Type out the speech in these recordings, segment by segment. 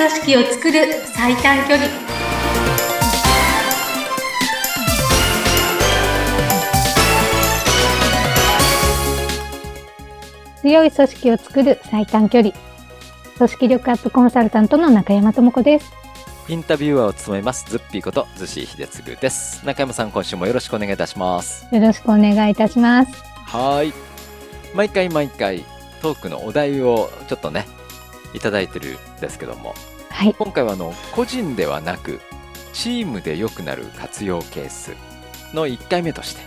組織を作る最短距離。強い組織を作る最短距離。組織力アップコンサルタントの中山智子です。インタビュアーを務めますズッピーこと逗子秀次です。中山さん今週もよろしくお願いいたします。よろしくお願いいたします。はい。毎回毎回トークのお題をちょっとねいただいてるんですけどもはい。今回はあの個人ではなくチームで良くなる活用ケースの1回目として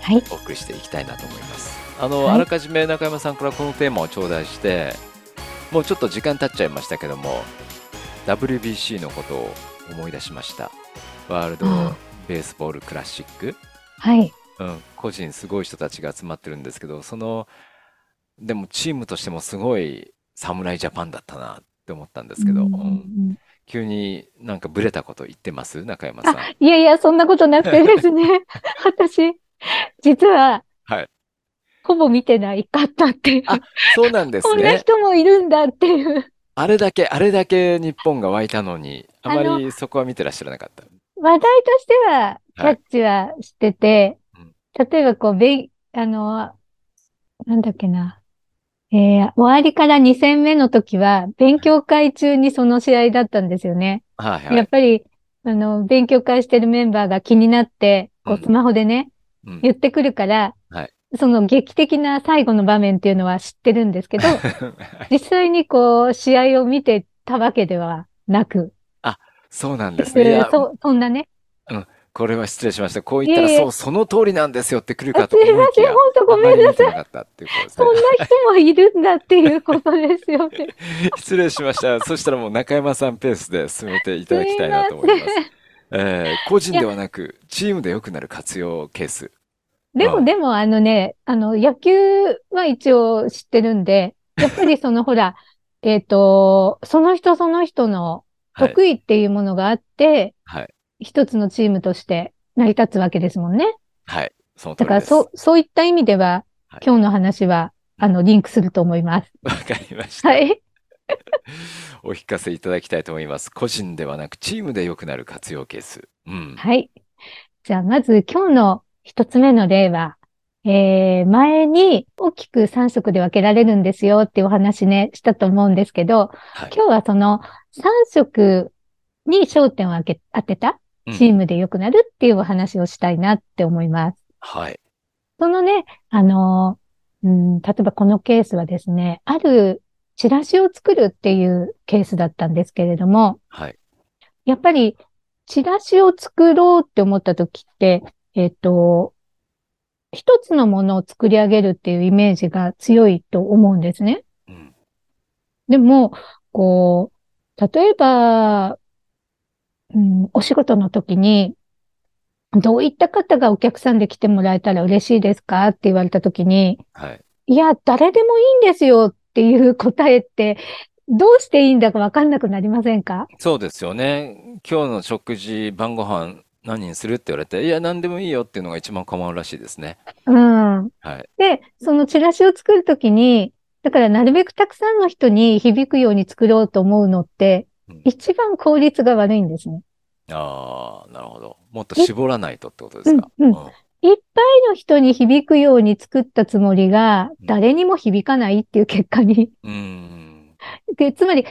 はい。お送りしていきたいなと思います。あの、はい。あらかじめ中山さんからこのテーマを頂戴してもうちょっと時間経っちゃいましたけども WBC のことを思い出しました。ワールドベースボールクラシック、はい。うん、個人すごい人たちが集まってるんですけどそのでもチームとしてもすごい侍ジャパンだったなって思ったんですけど、うんうん急になんかブレたこと言ってます？中山さん。あいやいやそんなことなくてですね。私実ははい。ほぼ見てないかったって。いうあそうなんですこんなね人もいるんだっていう。あれだけ、あれだけ日本が湧いたのに、あまりそこは見てらっしゃらなかった。話題としてはキャッチはしてて、うん。例えばこう、べい、あの、なんだっけな。えー終わりから2戦目の時は、勉強会中にその試合だったんですよね。はいはい。やっぱり、あの、勉強会してるメンバーが気になって、こううんスマホでね、うん言ってくるから、はいその劇的な最後の場面っていうのは知ってるんですけど、実際にこう、試合を見てたわけではなく、そうなんですね。そ、そんなね。これは失礼しました。こう言ったら、いえいえそう、その通りなんですよって来るあかとすいません、思いきや、本当ごめんなさい。あまり見てなかったっていうことですそんなね。人もいるんだっていうことですよね。失礼しました。そしたらもう中山さんペースで進めていただきたいなと思います。えー個人ではなく、チームで良くなる活用ケース。でも、はいでも、あのね、あの、野球は一応知ってるんで、やっぱりその、ほら、えっと、その人その人のはい。得意っていうものがあって、はい。一つのチームとして成り立つわけですもんね。はい。その通だから。そう、そういった意味でははい、今日の話は、あの、リンクすると思います。わかりました。はい。お聞かせいただきたいと思います。個人ではなく、チームで良くなる活用ケース。うん。はい。じゃあ、まず今日の一つ目の例は、えー、前に大きく3色で分けられるんですよってお話ね、したと思うんですけど、はい。今日はその3色に焦点を当て当てたうんチームで良くなるっていうお話をしたいなって思います。はい。そのね、あの、うん、例えばこのケースはですね、あるチラシを作るっていうケースだったんですけれども、はい。やっぱり、チラシを作ろうって思った時って、えっと、一つのものを作り上げるっていうイメージが強いと思うんですね。うん。でも、こう、例えば、うん、お仕事の時に、どういった方がお客さんで来てもらえたら嬉しいですかって言われた時に、はい。いや、誰でもいいんですよっていう答えって、どうしていいんだかわかんなくなりませんか？そうですよね。今日の食事、晩ご飯何にするって言われて、いや、何でもいいよっていうのが一番構うらしいですね。うん。はい。で、そのチラシを作るときに、だからなるべくたくさんの人に響くように作ろうと思うのってうん、一番効率が悪いんですね。ああ、なるほど。もっと絞らないとってことですか？うんうんいっぱいの人に響くように作ったつもりが、うん誰にも響かないっていう結果に。うーん。で、つまり、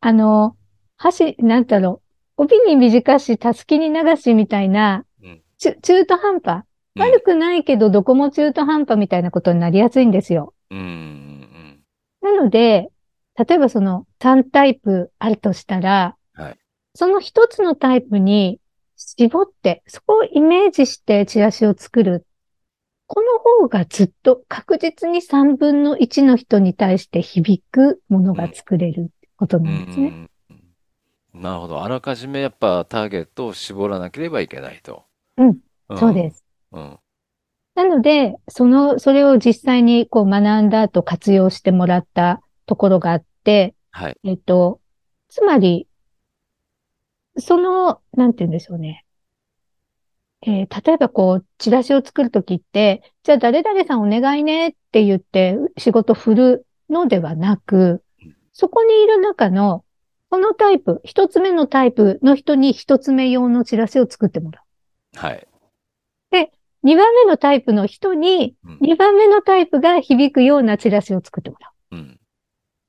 あの、箸、なんだろう、帯に短し、たすきに流しみたいな、うん中中途半端。うん悪くないけど、どこも中途半端みたいなことになりやすいんですよ。うん。うん。なので、例えばその3タイプあるとしたら、はいその一つのタイプに絞って、そこをイメージしてチラシを作る。この方がずっと確実に3分の1の人に対して響くものが作れるってことうなんですね。ん。なるほど。あらかじめやっぱターゲットを絞らなければいけないと。うん。うん。そうです。うん。なので、その、それを実際にこう学んだ後活用してもらったところがあって、はい。えっと、つまり、その、なんて言うんでしょうね。えー例えばこう、チラシを作るときって、じゃあ誰々さんお願いねって言って仕事振るのではなく、そこにいる中のこのタイプ、一つ目のタイプの人に一つ目用のチラシを作ってもらう。はい。二番目のタイプの人に、うん二番目のタイプが響くようなチラシを作ってもらう。うん。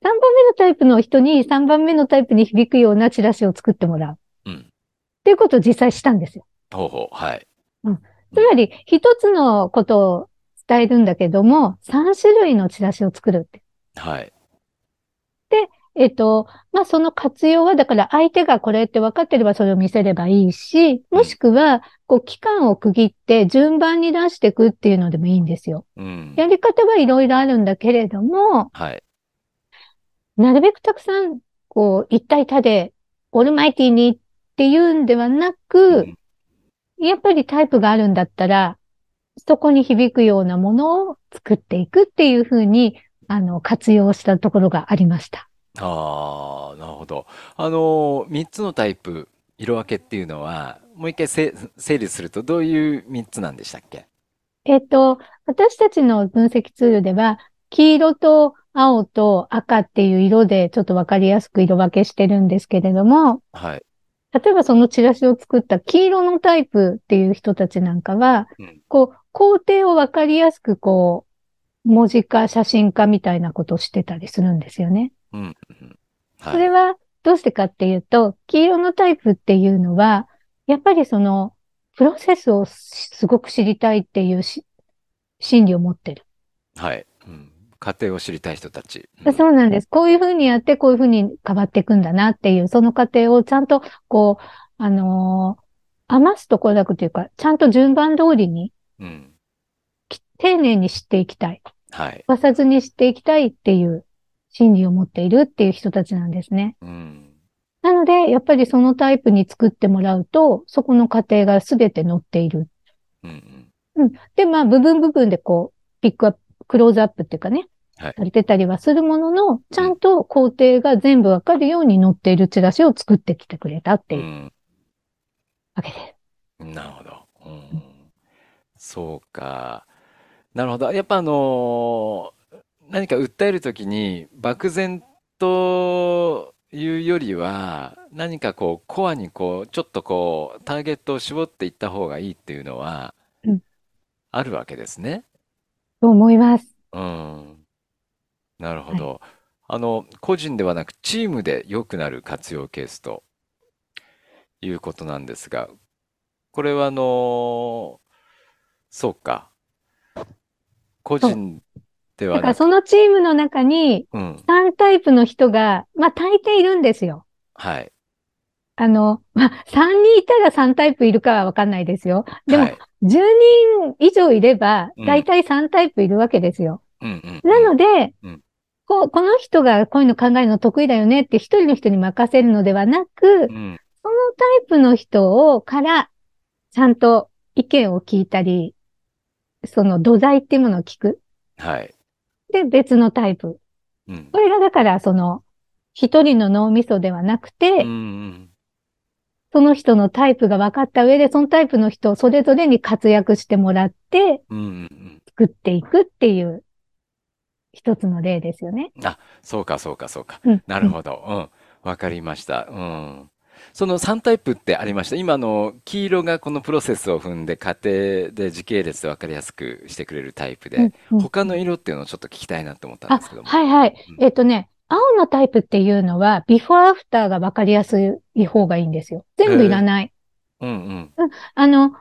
三番目のタイプの人に三番目のタイプに響くようなチラシを作ってもらう。うん。っていうことを実際したんですよ。ほうほう。はい。つまり、一つのことを伝えるんだけども、三種類のチラシを作るって。はい。えっと、まあ、その活用は、だから相手がこれって分かってればそれを見せればいいし、もしくは、こう、期間を区切って順番に出していくっていうのでもいいんですよ。うん。やり方はいろいろあるんだけれども、はい。なるべくたくさん、こう、一体多で、オールマイティにっていうんではなく、やっぱりタイプがあるんだったら、そこに響くようなものを作っていくっていうふうに、あの、活用したところがありました。ああ、なるほど。あの、3つのタイプ、色分けっていうのは、もう一回せ整理すると、どういう3つなんでしたっけ？えっと、私たちの分析ツールでは、黄色と青と赤っていう色でちょっとわかりやすく色分けしてるんですけれども、はい。例えばそのチラシを作った黄色のタイプっていう人たちなんかは、うんこう、工程をわかりやすくこう、文字化、写真化みたいなことをしてたりするんですよね。うん。うんはい。それはどうしてかっていうと、黄色のタイプっていうのは、やっぱりその、プロセスをすごく知りたいっていうし心理を持ってる。はい。うん。過程を知りたい人たち。うんそうなんです。こういうふうにやって、こういうふうに変わっていくんだなっていう、その過程をちゃんと、こう、あのー余すところなくというか、ちゃんと順番通りに、うん。き丁寧に知っていきたい。はい。忘さずに知っていきたいっていう心理を持っているっていう人たちなんですね。うん。なので、やっぱりそのタイプに作ってもらうと、そこの過程がすべて載っている。うん。うん。うん。で、まあ、部分部分でこう、ピックアップ、クローズアップっていうかね、はいされてたりはするものの、ちゃんと工程が全部わかるように載っているチラシを作ってきてくれたってう。いうんわけです。なるほど。うん。そうか。なるほど。やっぱあのー何か訴えるときに漠然というよりは何かこうコアにこうちょっとこうターゲットを絞っていった方がいいっていうのはうんあるわけですね。と思います。うん。なるほど。あの、個人ではなくチームで良くなる活用ケースということなんですが、これはあの、そうか。個人ではだからなく、そのチームの中にうん。3タイプの人が、まあ大抵いるんですよ。はい。あの、まあ3人いたら3タイプいるかはわかんないですよ。でもはい。10人以上いればうん、大体3タイプいるわけですよ。うんうんなので、うんこう、この人がこういうの考えるの得意だよねって一人の人に任せるのではなく、うん。そのタイプの人を、から、ちゃんと意見を聞いたり、その土台っていうものを聞く。はい。で、別のタイプ。うん。これがだから、その、一人の脳みそではなくて、うんうんその人のタイプが分かった上で、そのタイプの人それぞれに活躍してもらって。作っていくっていう、一つの例ですよね。そうか、そうか、そうか。うんなるほど。うん。わかりました。うん。その3タイプってありました？今の黄色がこのプロセスを踏んで過程で時系列でわかりやすくしてくれるタイプで、うんうん他の色っていうのをちょっと聞きたいなと思ったんあですけども。はいはい。うんえっとね、青のタイプっていうのは、ビフォーアフターが分かりやすい方がいいんですよ。全部いらない。うんあの、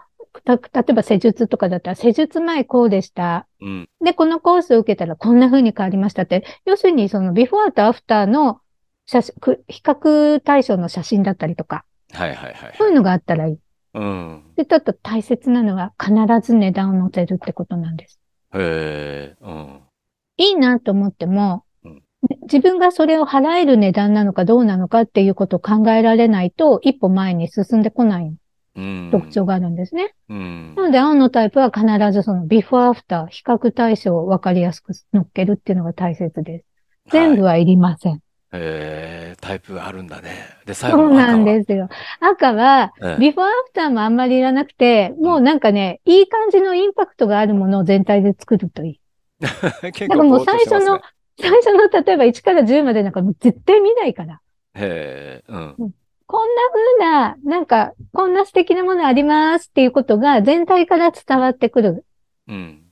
た例えば施術とかだったら、施術前こうでした。うん。うん。で、このコースを受けたらこんな風に変わりましたって。要するに、そのビフォーとアフターの写真、く比較対象の写真だったりとか、はいはいはいはい。そういうのがあったらいい。うん。で、ちょっと大切なのは必ず値段を載せるってことなんです。へえ。うん。いいなと思ってもうん、自分がそれを払える値段なのかどうなのかっていうことを考えられないと、一歩前に進んでこないうん。特徴があるんですね。うん。なので、青のタイプは必ずそのビフォーアフター、比較対象を分かりやすく乗っけるっていうのが大切です。全部はい。はいりません。へえ、タイプがあるんだね。で、最後そうな。んですよ。赤は、ええビフォーアフターもあんまりいらなくて、もうなんかね、いい感じのインパクトがあるものを全体で作るといい。結だからもう最初の最初の例えば1から10までなんかもう絶対見ないから。へえ、うん。こんな風な、なんか、こんな素敵なものありますっていうことが全体から伝わってくる。うん。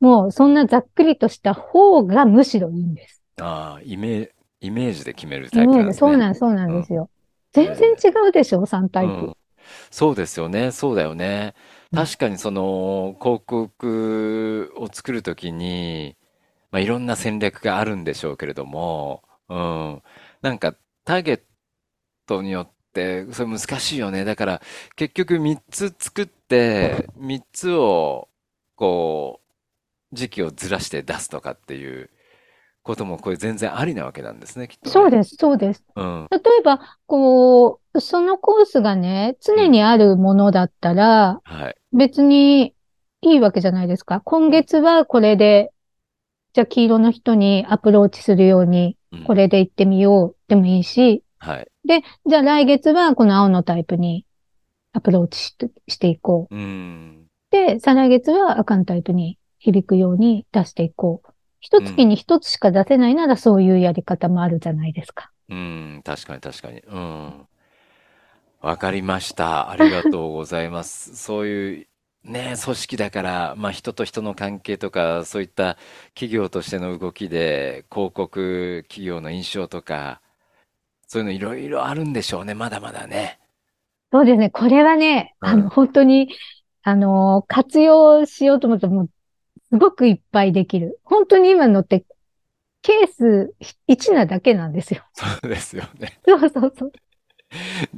もう、そんなざっくりとした方がむしろいいんです。ああ、イメイメージで決めるタイプなんですね。そうなん、そうなんですよ。全然違うでしょ、3タイプ。うんそうですよね。そうだよね。うん確かにその広告を作るときに、まあ、いろんな戦略があるんでしょうけれども、うん。なんかターゲットによってそれ難しいよね。だから結局3つ作って3つをこう時期をずらして出すとかっていうこともこれ全然ありなわけなんですね、きっとね。そうです、そうです。うん。例えば、こう、そのコースがね、常にあるものだったら、はい。別にいいわけじゃないですか。今月はこれで、じゃあ黄色の人にアプローチするように、うんこれで行ってみようでもいいし、はい。で、じゃあ来月はこの青のタイプにアプローチしてしていこう。うん。で、再来月は赤のタイプに響くように出していこう。一月に一つしか出せないならそういうやり方もあるじゃないですか。うん、確かに確かに。うん。わかりました。ありがとうございます。そういうね、組織だから、まあ人と人の関係とか、そういった企業としての動きで、広告企業の印象とか、そういうのいろいろあるんでしょうね。まだまだね。そうですね。これはね、あうんの、本当に、あの、活用しようと思うともう、すごくいっぱいできる。本当に今のって、ケース1なだけなんですよ。そうですよね。そうそうそう。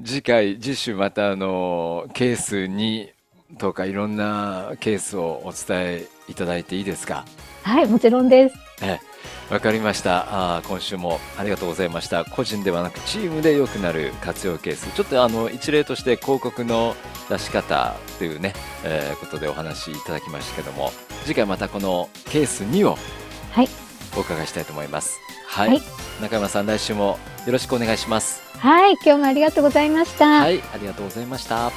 次回、次週またあの、ケース2とかいろんなケースをお伝えいただいていいですか？はい、もちろんです。ええ、わかりました。あー今週もありがとうございました。個人ではなくチームで良くなる活用ケース。ちょっとあの一例として広告の出し方というね、えーことでお話しいただきましたけども、次回またこのケース2をはい。お伺いしたいと思います。はい。はい中山さん、来週もよろしくお願いします。はい、今日もありがとうございました。はい、ありがとうございました。